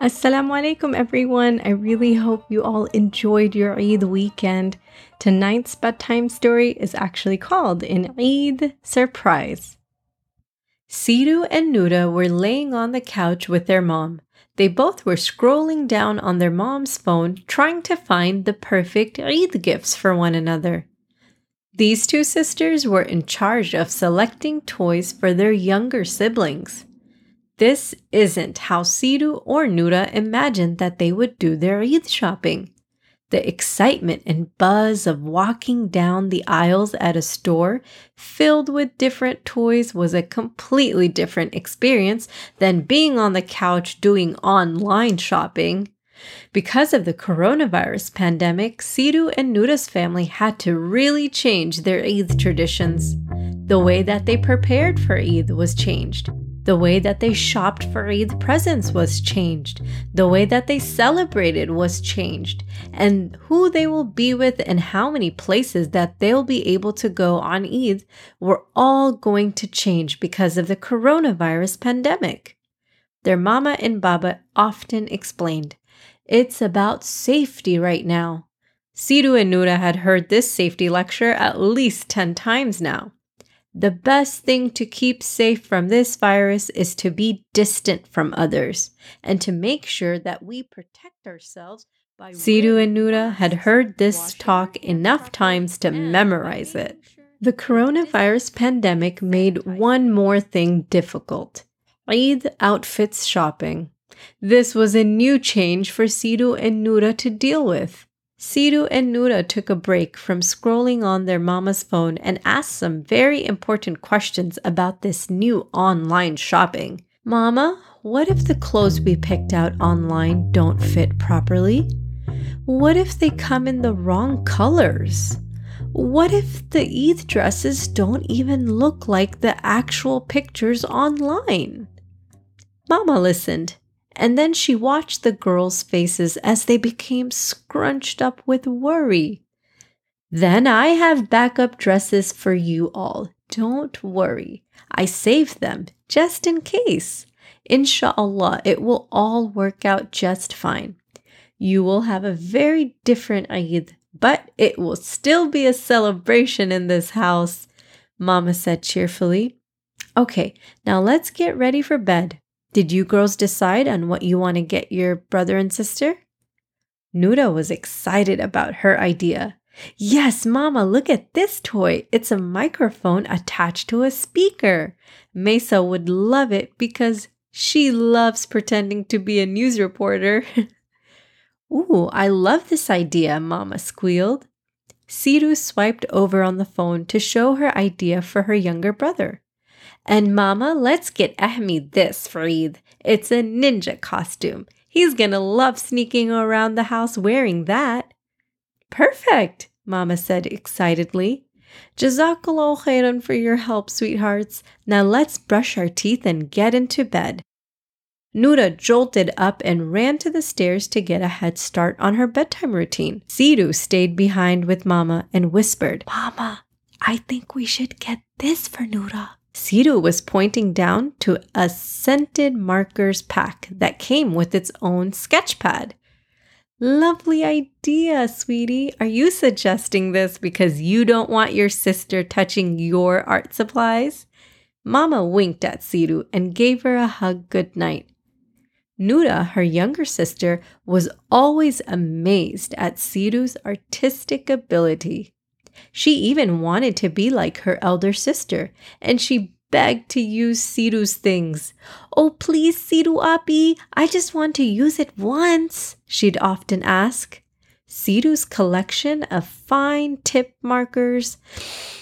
Assalamu alaikum, everyone. I really hope you all enjoyed your Eid weekend. Tonight's bedtime story is actually called an Eid Surprise. Sirru and Nurah were laying on the couch with their mom. They both were scrolling down on their mom's phone trying to find the perfect Eid gifts for one another. These two sisters were in charge of selecting toys for their younger siblings. This isn't how Sirru or Nurah imagined that they would do their Eid shopping. The excitement and buzz of walking down the aisles at a store filled with different toys was a completely different experience than being on the couch doing online shopping. Because of the coronavirus pandemic, Sirru and Nurah's family had to really change their Eid traditions. The way that they prepared for Eid was changed. The way that they shopped for Eid presents was changed. The way that they celebrated was changed. And who they will be with and how many places that they'll be able to go on Eid were all going to change because of the coronavirus pandemic. Their mama and baba often explained, It's about safety right now. Sirru and Nurah had heard this safety lecture at least 10 times now. The best thing to keep safe from this virus is to be distant from others and to make sure that we protect ourselves by. Sirru and Nurah had heard this talk enough times to memorize it. The coronavirus pandemic made one more thing difficult Eid outfits shopping. This was a new change for Sirru and Nurah to deal with. Sirru and Nurah took a break from scrolling on their mama's phone and asked some very important questions about this new online shopping. Mama, what if the clothes we picked out online don't fit properly? What if they come in the wrong colors? What if the Eid dresses don't even look like the actual pictures online? Mama listened and then she watched the girls' faces as they became scrunched up with worry. Then I have backup dresses for you all. Don't worry. I saved them just in case. Inshallah, it will all work out just fine. You will have a very different Eid, but it will still be a celebration in this house, Mama said cheerfully. Okay, now let's get ready for bed. Did you girls decide on what you want to get your brother and sister? Nurah was excited about her idea. Yes, Mama, look at this toy. It's a microphone attached to a speaker. Mesa would love it because she loves pretending to be a news reporter. Ooh, I love this idea, Mama squealed. Sirru swiped over on the phone to show her idea for her younger brother. And Mama, let's get Ahmed this for Eid. It's a ninja costume. He's gonna love sneaking around the house wearing that. Perfect, Mama said excitedly. Jazakallah khairan for your help, sweethearts. Now let's brush our teeth and get into bed. Nurah jolted up and ran to the stairs to get a head start on her bedtime routine. Sirru stayed behind with Mama and whispered, Mama, I think we should get this for Nurah. Sirru was pointing down to a scented markers pack that came with its own sketch pad. Lovely idea, sweetie. Are you suggesting this because you don't want your sister touching your art supplies? Mama winked at Sirru and gave her a hug goodnight. Nurah, her younger sister, was always amazed at Sirru's artistic ability. She even wanted to be like her elder sister, and she begged to use Sirru's things. Oh, please, Sirru Api, I just want to use it once, she'd often ask. Sirru's collection of fine tip markers,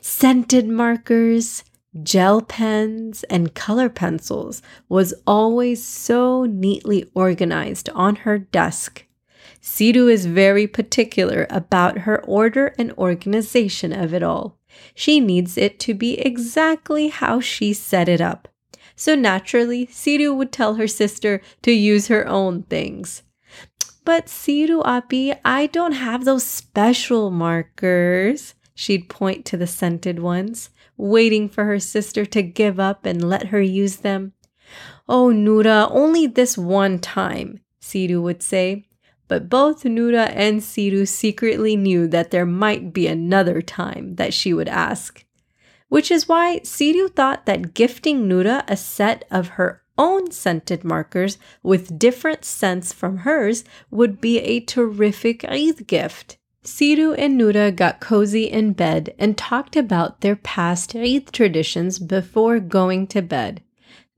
scented markers, gel pens, and color pencils was always so neatly organized on her desk. Sirru is very particular about her order and organization of it all. She needs it to be exactly how she set it up. So naturally, Sirru would tell her sister to use her own things. But Sirru Api, I don't have those special markers. She'd point to the scented ones, waiting for her sister to give up and let her use them. Oh, Nurah, only this one time. Sirru would say. But both Nurah and Sirru secretly knew that there might be another time that she would ask. Which is why Sirru thought that gifting Nurah a set of her own scented markers with different scents from hers would be a terrific Eid gift. Sirru and Nurah got cozy in bed and talked about their past Eid traditions before going to bed.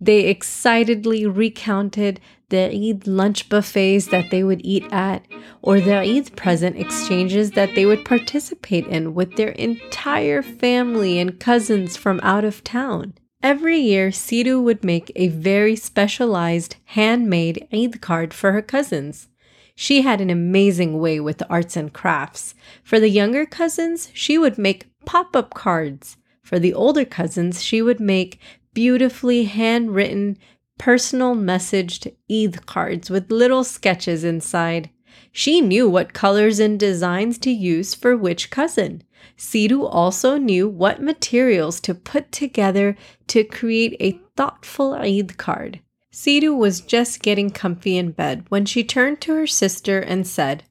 They excitedly recounted the Eid lunch buffets that they would eat at, or the Eid present exchanges that they would participate in with their entire family and cousins from out of town. Every year, Sirru would make a very specialized handmade Eid card for her cousins. She had an amazing way with arts and crafts. For the younger cousins, she would make pop up cards. For the older cousins, she would make beautifully handwritten, personal messaged Eid cards with little sketches inside. She knew what colors and designs to use for which cousin. Sirru also knew what materials to put together to create a thoughtful Eid card. Sirru was just getting comfy in bed when she turned to her sister and said,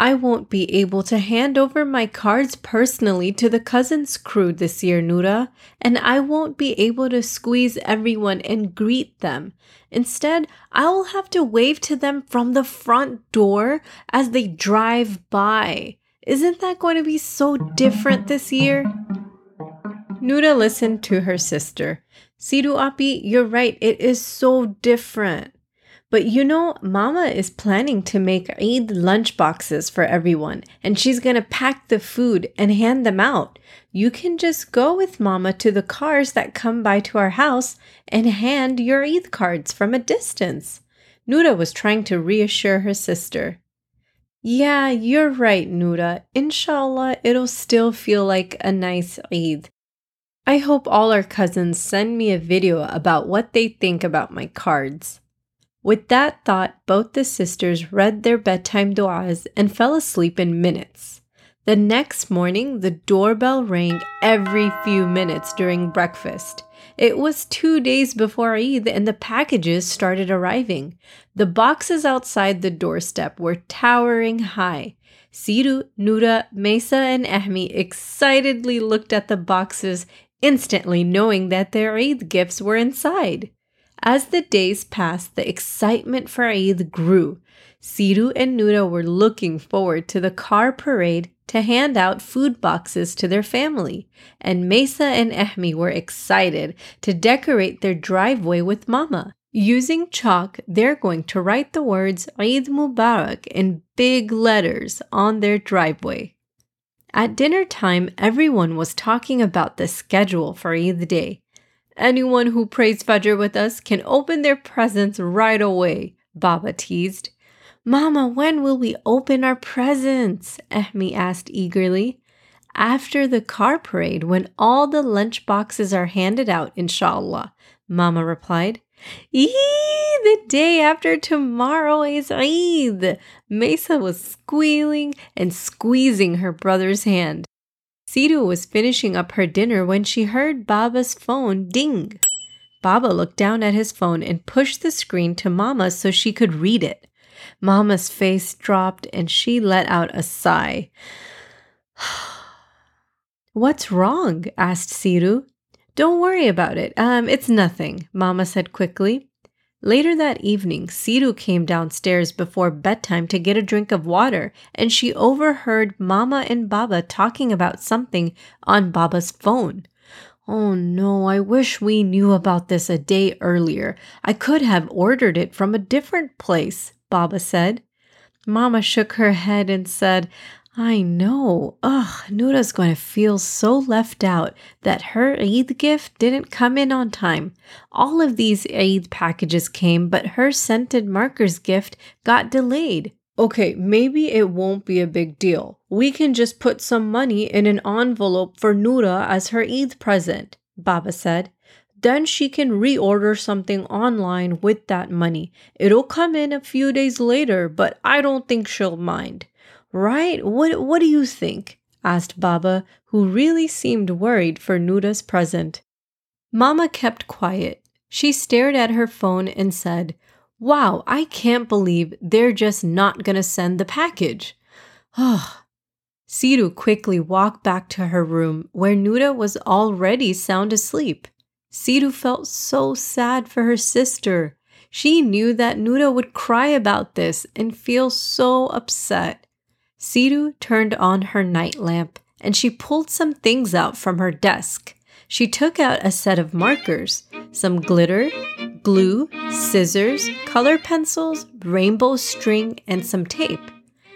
I won't be able to hand over my cards personally to the cousins crew this year, Nurah, and I won't be able to squeeze everyone and greet them. Instead, I will have to wave to them from the front door as they drive by. Isn't that going to be so different this year? Nurah listened to her sister. Sirru Api, you're right, it is so different. But you know, Mama is planning to make Eid lunch boxes for everyone, and she's gonna pack the food and hand them out. You can just go with Mama to the cars that come by to our house and hand your Eid cards from a distance. Nurah was trying to reassure her sister. Yeah, you're right, Nurah. Inshallah, it'll still feel like a nice Eid. I hope all our cousins send me a video about what they think about my cards. With that thought, both the sisters read their bedtime du'as and fell asleep in minutes. The next morning, the doorbell rang every few minutes during breakfast. It was two days before Eid and the packages started arriving. The boxes outside the doorstep were towering high. Sirru, Nurah, Mesa, and Ahmi excitedly looked at the boxes, instantly knowing that their Eid gifts were inside. As the days passed, the excitement for Eid grew. Sirru and Nurah were looking forward to the car parade to hand out food boxes to their family, and Mesa and Ahmi were excited to decorate their driveway with Mama. Using chalk, they're going to write the words Eid Mubarak in big letters on their driveway. At dinner time, everyone was talking about the schedule for Eid day. Anyone who prays Fajr with us can open their presents right away, Baba teased. Mama, when will we open our presents? Ahmi asked eagerly. After the car parade, when all the lunch boxes are handed out, inshallah, Mama replied. Eee, the day after tomorrow is Eid. Mesa was squealing and squeezing her brother's hand. Sirru was finishing up her dinner when she heard Baba's phone ding. Baba looked down at his phone and pushed the screen to Mama so she could read it. Mama's face dropped and she let out a sigh. What's wrong? asked Sirru. Don't worry about it. Um, it's nothing, Mama said quickly. Later that evening, Sirru came downstairs before bedtime to get a drink of water, and she overheard Mama and Baba talking about something on Baba's phone. Oh no, I wish we knew about this a day earlier. I could have ordered it from a different place, Baba said. Mama shook her head and said, I know. Ugh, Nurah's going to feel so left out that her Eid gift didn't come in on time. All of these Eid packages came, but her scented markers gift got delayed. Okay, maybe it won't be a big deal. We can just put some money in an envelope for Nurah as her Eid present, Baba said. Then she can reorder something online with that money. It'll come in a few days later, but I don't think she'll mind. Right? What what do you think? asked Baba, who really seemed worried for Nurah's present. Mama kept quiet. She stared at her phone and said, Wow, I can't believe they're just not gonna send the package. Oh. Sirru quickly walked back to her room where Nurah was already sound asleep. Sirru felt so sad for her sister. She knew that Nurah would cry about this and feel so upset. Sirru turned on her night lamp and she pulled some things out from her desk. She took out a set of markers, some glitter, glue, scissors, color pencils, rainbow string, and some tape.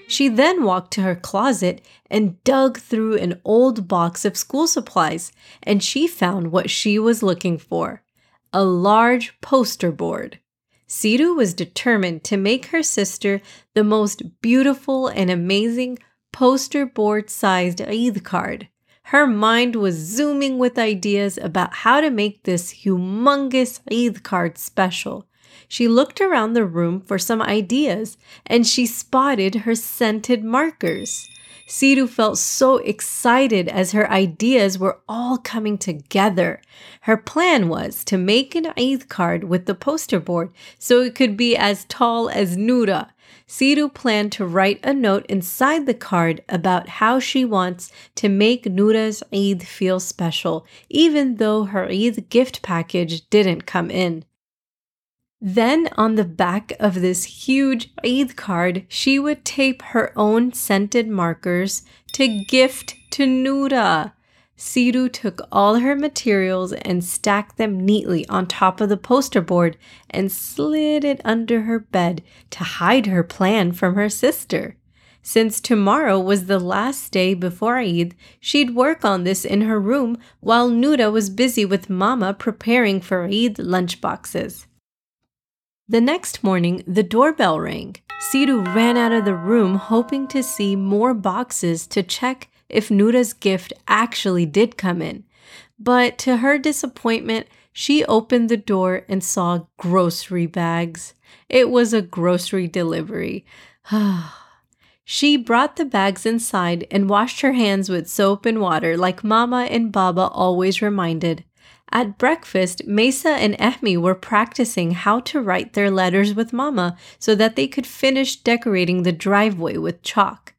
She then walked to her closet and dug through an old box of school supplies, and she found what she was looking for a large poster board. Sirru was determined to make her sister the most beautiful and amazing poster board sized Eid card. Her mind was zooming with ideas about how to make this humongous Eid card special. She looked around the room for some ideas and she spotted her scented markers. Sirru felt so excited as her ideas were all coming together. Her plan was to make an Eid card with the poster board so it could be as tall as Nurah. Sirru planned to write a note inside the card about how she wants to make Nurah's Eid feel special, even though her Eid gift package didn't come in. Then, on the back of this huge Eid card, she would tape her own scented markers to gift to Nurah. Sirru took all her materials and stacked them neatly on top of the poster board and slid it under her bed to hide her plan from her sister. Since tomorrow was the last day before Eid, she'd work on this in her room while Nurah was busy with Mama preparing for Eid lunchboxes. The next morning, the doorbell rang. Sirru ran out of the room hoping to see more boxes to check if Nurah's gift actually did come in. But to her disappointment, she opened the door and saw grocery bags. It was a grocery delivery. she brought the bags inside and washed her hands with soap and water, like Mama and Baba always reminded. At breakfast, Mesa and Ehmi were practicing how to write their letters with Mama so that they could finish decorating the driveway with chalk.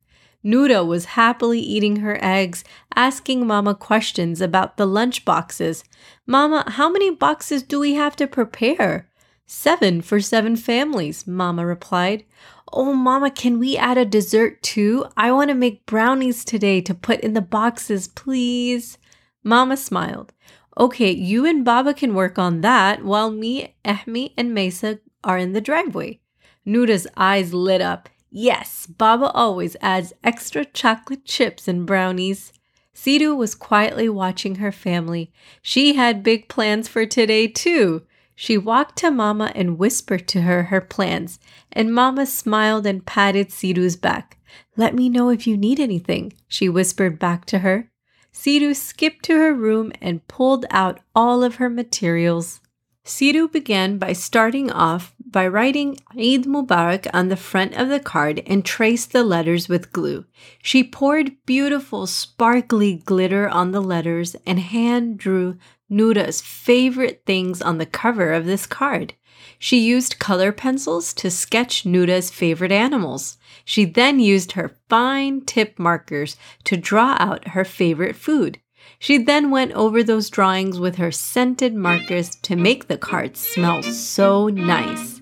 Nurah was happily eating her eggs, asking Mama questions about the lunch boxes. Mama, how many boxes do we have to prepare? Seven for seven families, Mama replied. Oh, Mama, can we add a dessert too? I want to make brownies today to put in the boxes, please. Mama smiled. Okay, you and Baba can work on that while me, Ehmi, and Mesa are in the driveway. Nurah's eyes lit up. Yes, Baba always adds extra chocolate chips and brownies. Sirru was quietly watching her family. She had big plans for today, too. She walked to Mama and whispered to her her plans, and Mama smiled and patted Sirru's back. Let me know if you need anything, she whispered back to her. Sirru skipped to her room and pulled out all of her materials. Sirru began by starting off by writing Eid Mubarak on the front of the card and traced the letters with glue. She poured beautiful, sparkly glitter on the letters and hand drew Nurah's favorite things on the cover of this card. She used color pencils to sketch Nurah's favorite animals. She then used her fine tip markers to draw out her favorite food. She then went over those drawings with her scented markers to make the cards smell so nice.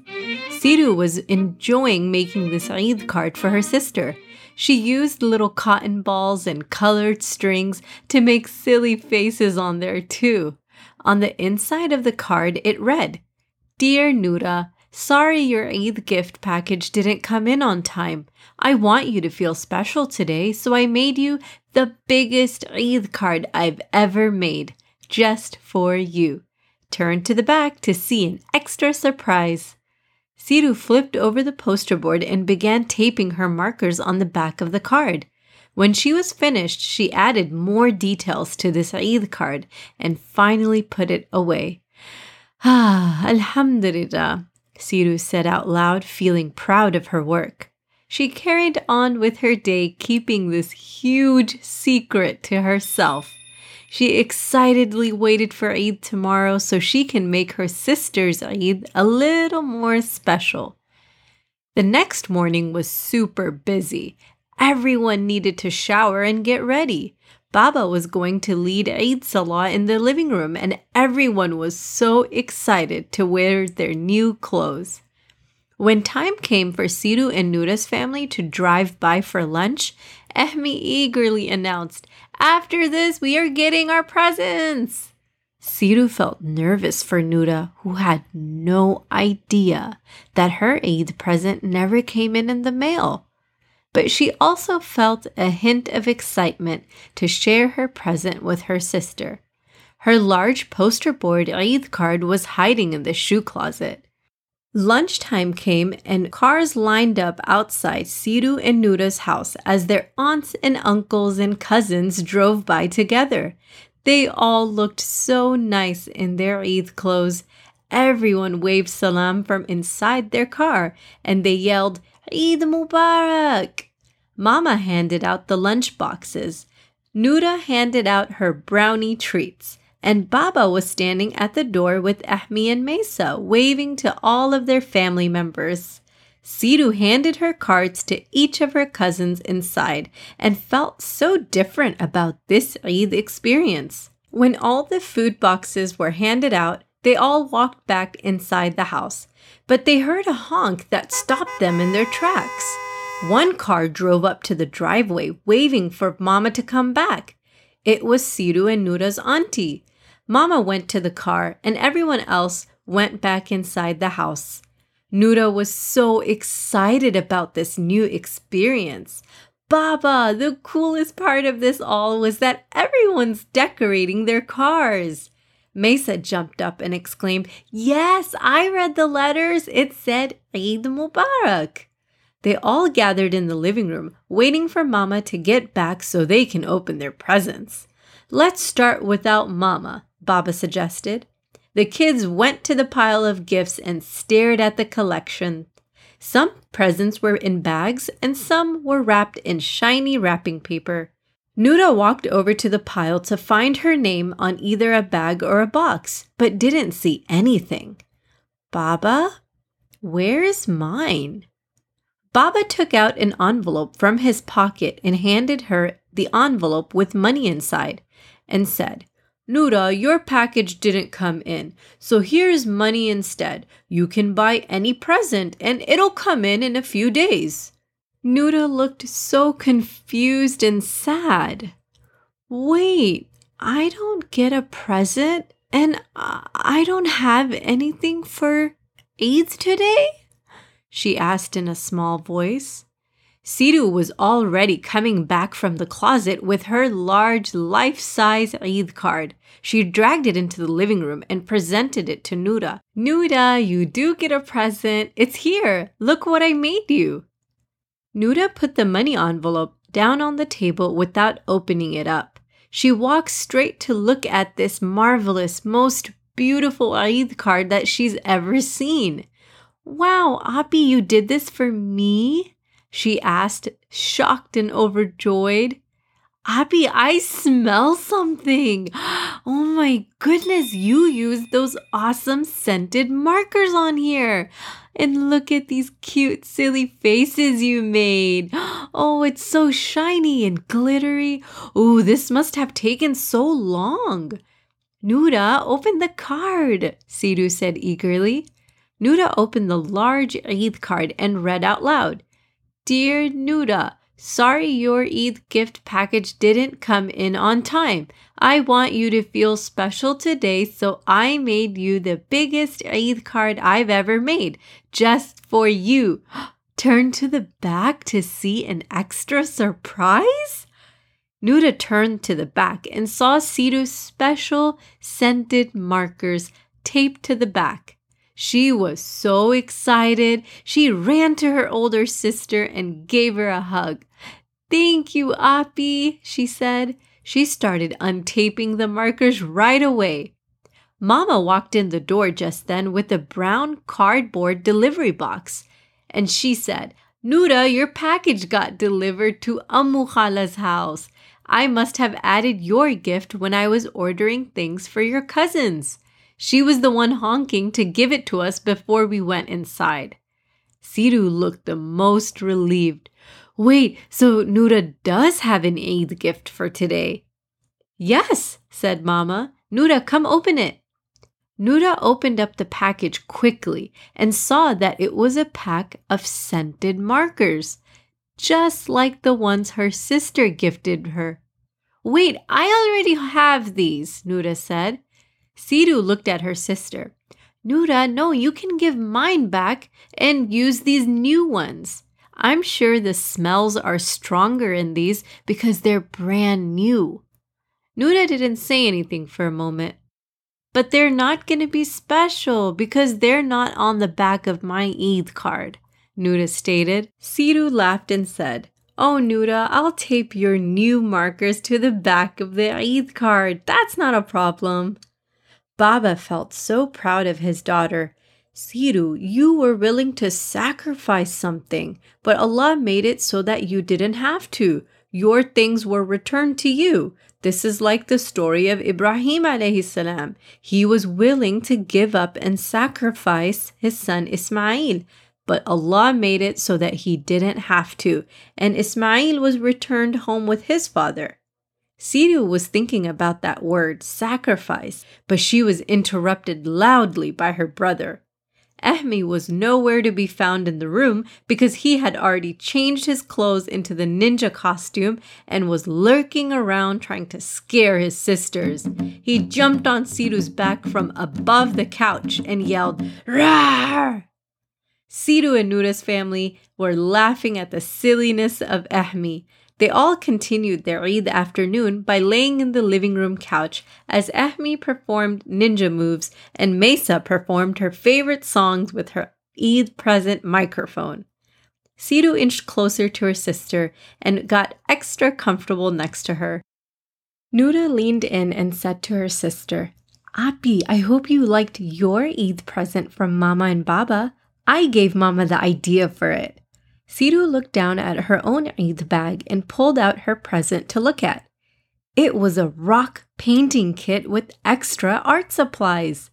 Sirru was enjoying making this Eid card for her sister. She used little cotton balls and colored strings to make silly faces on there too. On the inside of the card, it read, Dear Nurah, sorry your Eid gift package didn't come in on time. I want you to feel special today, so I made you the biggest Eid card I've ever made, just for you. Turn to the back to see an extra surprise. Sirru flipped over the poster board and began taping her markers on the back of the card. When she was finished, she added more details to this Eid card and finally put it away. Ah, Alhamdulillah, Sirru said out loud, feeling proud of her work. She carried on with her day, keeping this huge secret to herself. She excitedly waited for Eid tomorrow so she can make her sister's Eid a little more special. The next morning was super busy. Everyone needed to shower and get ready. Baba was going to lead Eid Salah in the living room, and everyone was so excited to wear their new clothes. When time came for Sirru and Nurah's family to drive by for lunch, Ehmi eagerly announced, After this, we are getting our presents. Sirru felt nervous for Nurah, who had no idea that her Eid present never came in in the mail but she also felt a hint of excitement to share her present with her sister. Her large poster board Eid card was hiding in the shoe closet. Lunchtime came and cars lined up outside Sirru and Nurah's house as their aunts and uncles and cousins drove by together. They all looked so nice in their Eid clothes. Everyone waved salam from inside their car and they yelled, Eid Mubarak! Mama handed out the lunch boxes. Nurah handed out her brownie treats. And Baba was standing at the door with Ahmi and Mesa, waving to all of their family members. Sirru handed her cards to each of her cousins inside and felt so different about this Eid experience. When all the food boxes were handed out, they all walked back inside the house, but they heard a honk that stopped them in their tracks. One car drove up to the driveway, waving for Mama to come back. It was Sirru and Nurah's auntie. Mama went to the car, and everyone else went back inside the house. Nurah was so excited about this new experience. Baba, the coolest part of this all was that everyone's decorating their cars. Mesa jumped up and exclaimed, Yes, I read the letters. It said Eid Mubarak. They all gathered in the living room, waiting for Mama to get back so they can open their presents. Let's start without Mama, Baba suggested. The kids went to the pile of gifts and stared at the collection. Some presents were in bags and some were wrapped in shiny wrapping paper. Nurah walked over to the pile to find her name on either a bag or a box, but didn't see anything. Baba, where's mine? Baba took out an envelope from his pocket and handed her the envelope with money inside and said, Nurah, your package didn't come in, so here's money instead. You can buy any present and it'll come in in a few days. Nurah looked so confused and sad. Wait, I don't get a present and I don't have anything for Eid today? She asked in a small voice. Sirru was already coming back from the closet with her large life size Eid card. She dragged it into the living room and presented it to Nurah. Nurah, you do get a present. It's here. Look what I made you. Nurah put the money envelope down on the table without opening it up. She walked straight to look at this marvelous, most beautiful Eid card that she's ever seen. Wow, Api, you did this for me? she asked, shocked and overjoyed. Api, I smell something. Oh my goodness, you used those awesome scented markers on here. And look at these cute, silly faces you made. Oh, it's so shiny and glittery. Oh, this must have taken so long. Nurah, open the card, Sirru said eagerly. Nurah opened the large Eid card and read out loud. Dear Nurah, sorry your Eid gift package didn't come in on time. I want you to feel special today, so I made you the biggest Eid card I've ever made, just for you. Turn to the back to see an extra surprise? Nurah turned to the back and saw Sirru's special scented markers taped to the back. She was so excited, she ran to her older sister and gave her a hug. Thank you, Api, she said. She started untaping the markers right away. Mama walked in the door just then with a brown cardboard delivery box, and she said, Nurah, your package got delivered to Ammu Khala's house. I must have added your gift when I was ordering things for your cousins. She was the one honking to give it to us before we went inside. Sirru looked the most relieved. Wait, so Nurah does have an Eid gift for today? Yes, said Mama. Nurah, come open it. Nurah opened up the package quickly and saw that it was a pack of scented markers, just like the ones her sister gifted her. Wait, I already have these, Nurah said. Sirru looked at her sister. Nurah, no, you can give mine back and use these new ones. I'm sure the smells are stronger in these because they're brand new. Nurah didn't say anything for a moment. But they're not going to be special because they're not on the back of my Eid card, Nurah stated. Sirru laughed and said, Oh, Nurah, I'll tape your new markers to the back of the Eid card. That's not a problem. Baba felt so proud of his daughter. Sirru, you were willing to sacrifice something, but Allah made it so that you didn't have to. Your things were returned to you. This is like the story of Ibrahim alayhi salam. He was willing to give up and sacrifice his son Ismail, but Allah made it so that he didn't have to, and Ismail was returned home with his father. Sirru was thinking about that word, sacrifice, but she was interrupted loudly by her brother. Ahmi was nowhere to be found in the room because he had already changed his clothes into the ninja costume and was lurking around trying to scare his sisters. He jumped on Sirru's back from above the couch and yelled, Rawr! Sirru and Nurah's family were laughing at the silliness of Ahmi. They all continued their Eid afternoon by laying in the living room couch as Ahmi performed ninja moves and Mesa performed her favorite songs with her Eid present microphone. Sirru inched closer to her sister and got extra comfortable next to her. Nurah leaned in and said to her sister, Api, I hope you liked your Eid present from Mama and Baba. I gave Mama the idea for it. Sirru looked down at her own Eid bag and pulled out her present to look at. It was a rock painting kit with extra art supplies.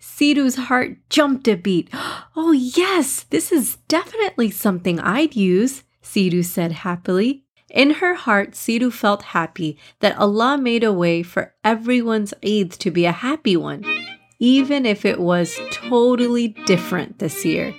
Sirru's heart jumped a beat. Oh, yes, this is definitely something I'd use, Sirru said happily. In her heart, Sirru felt happy that Allah made a way for everyone's Eid to be a happy one, even if it was totally different this year.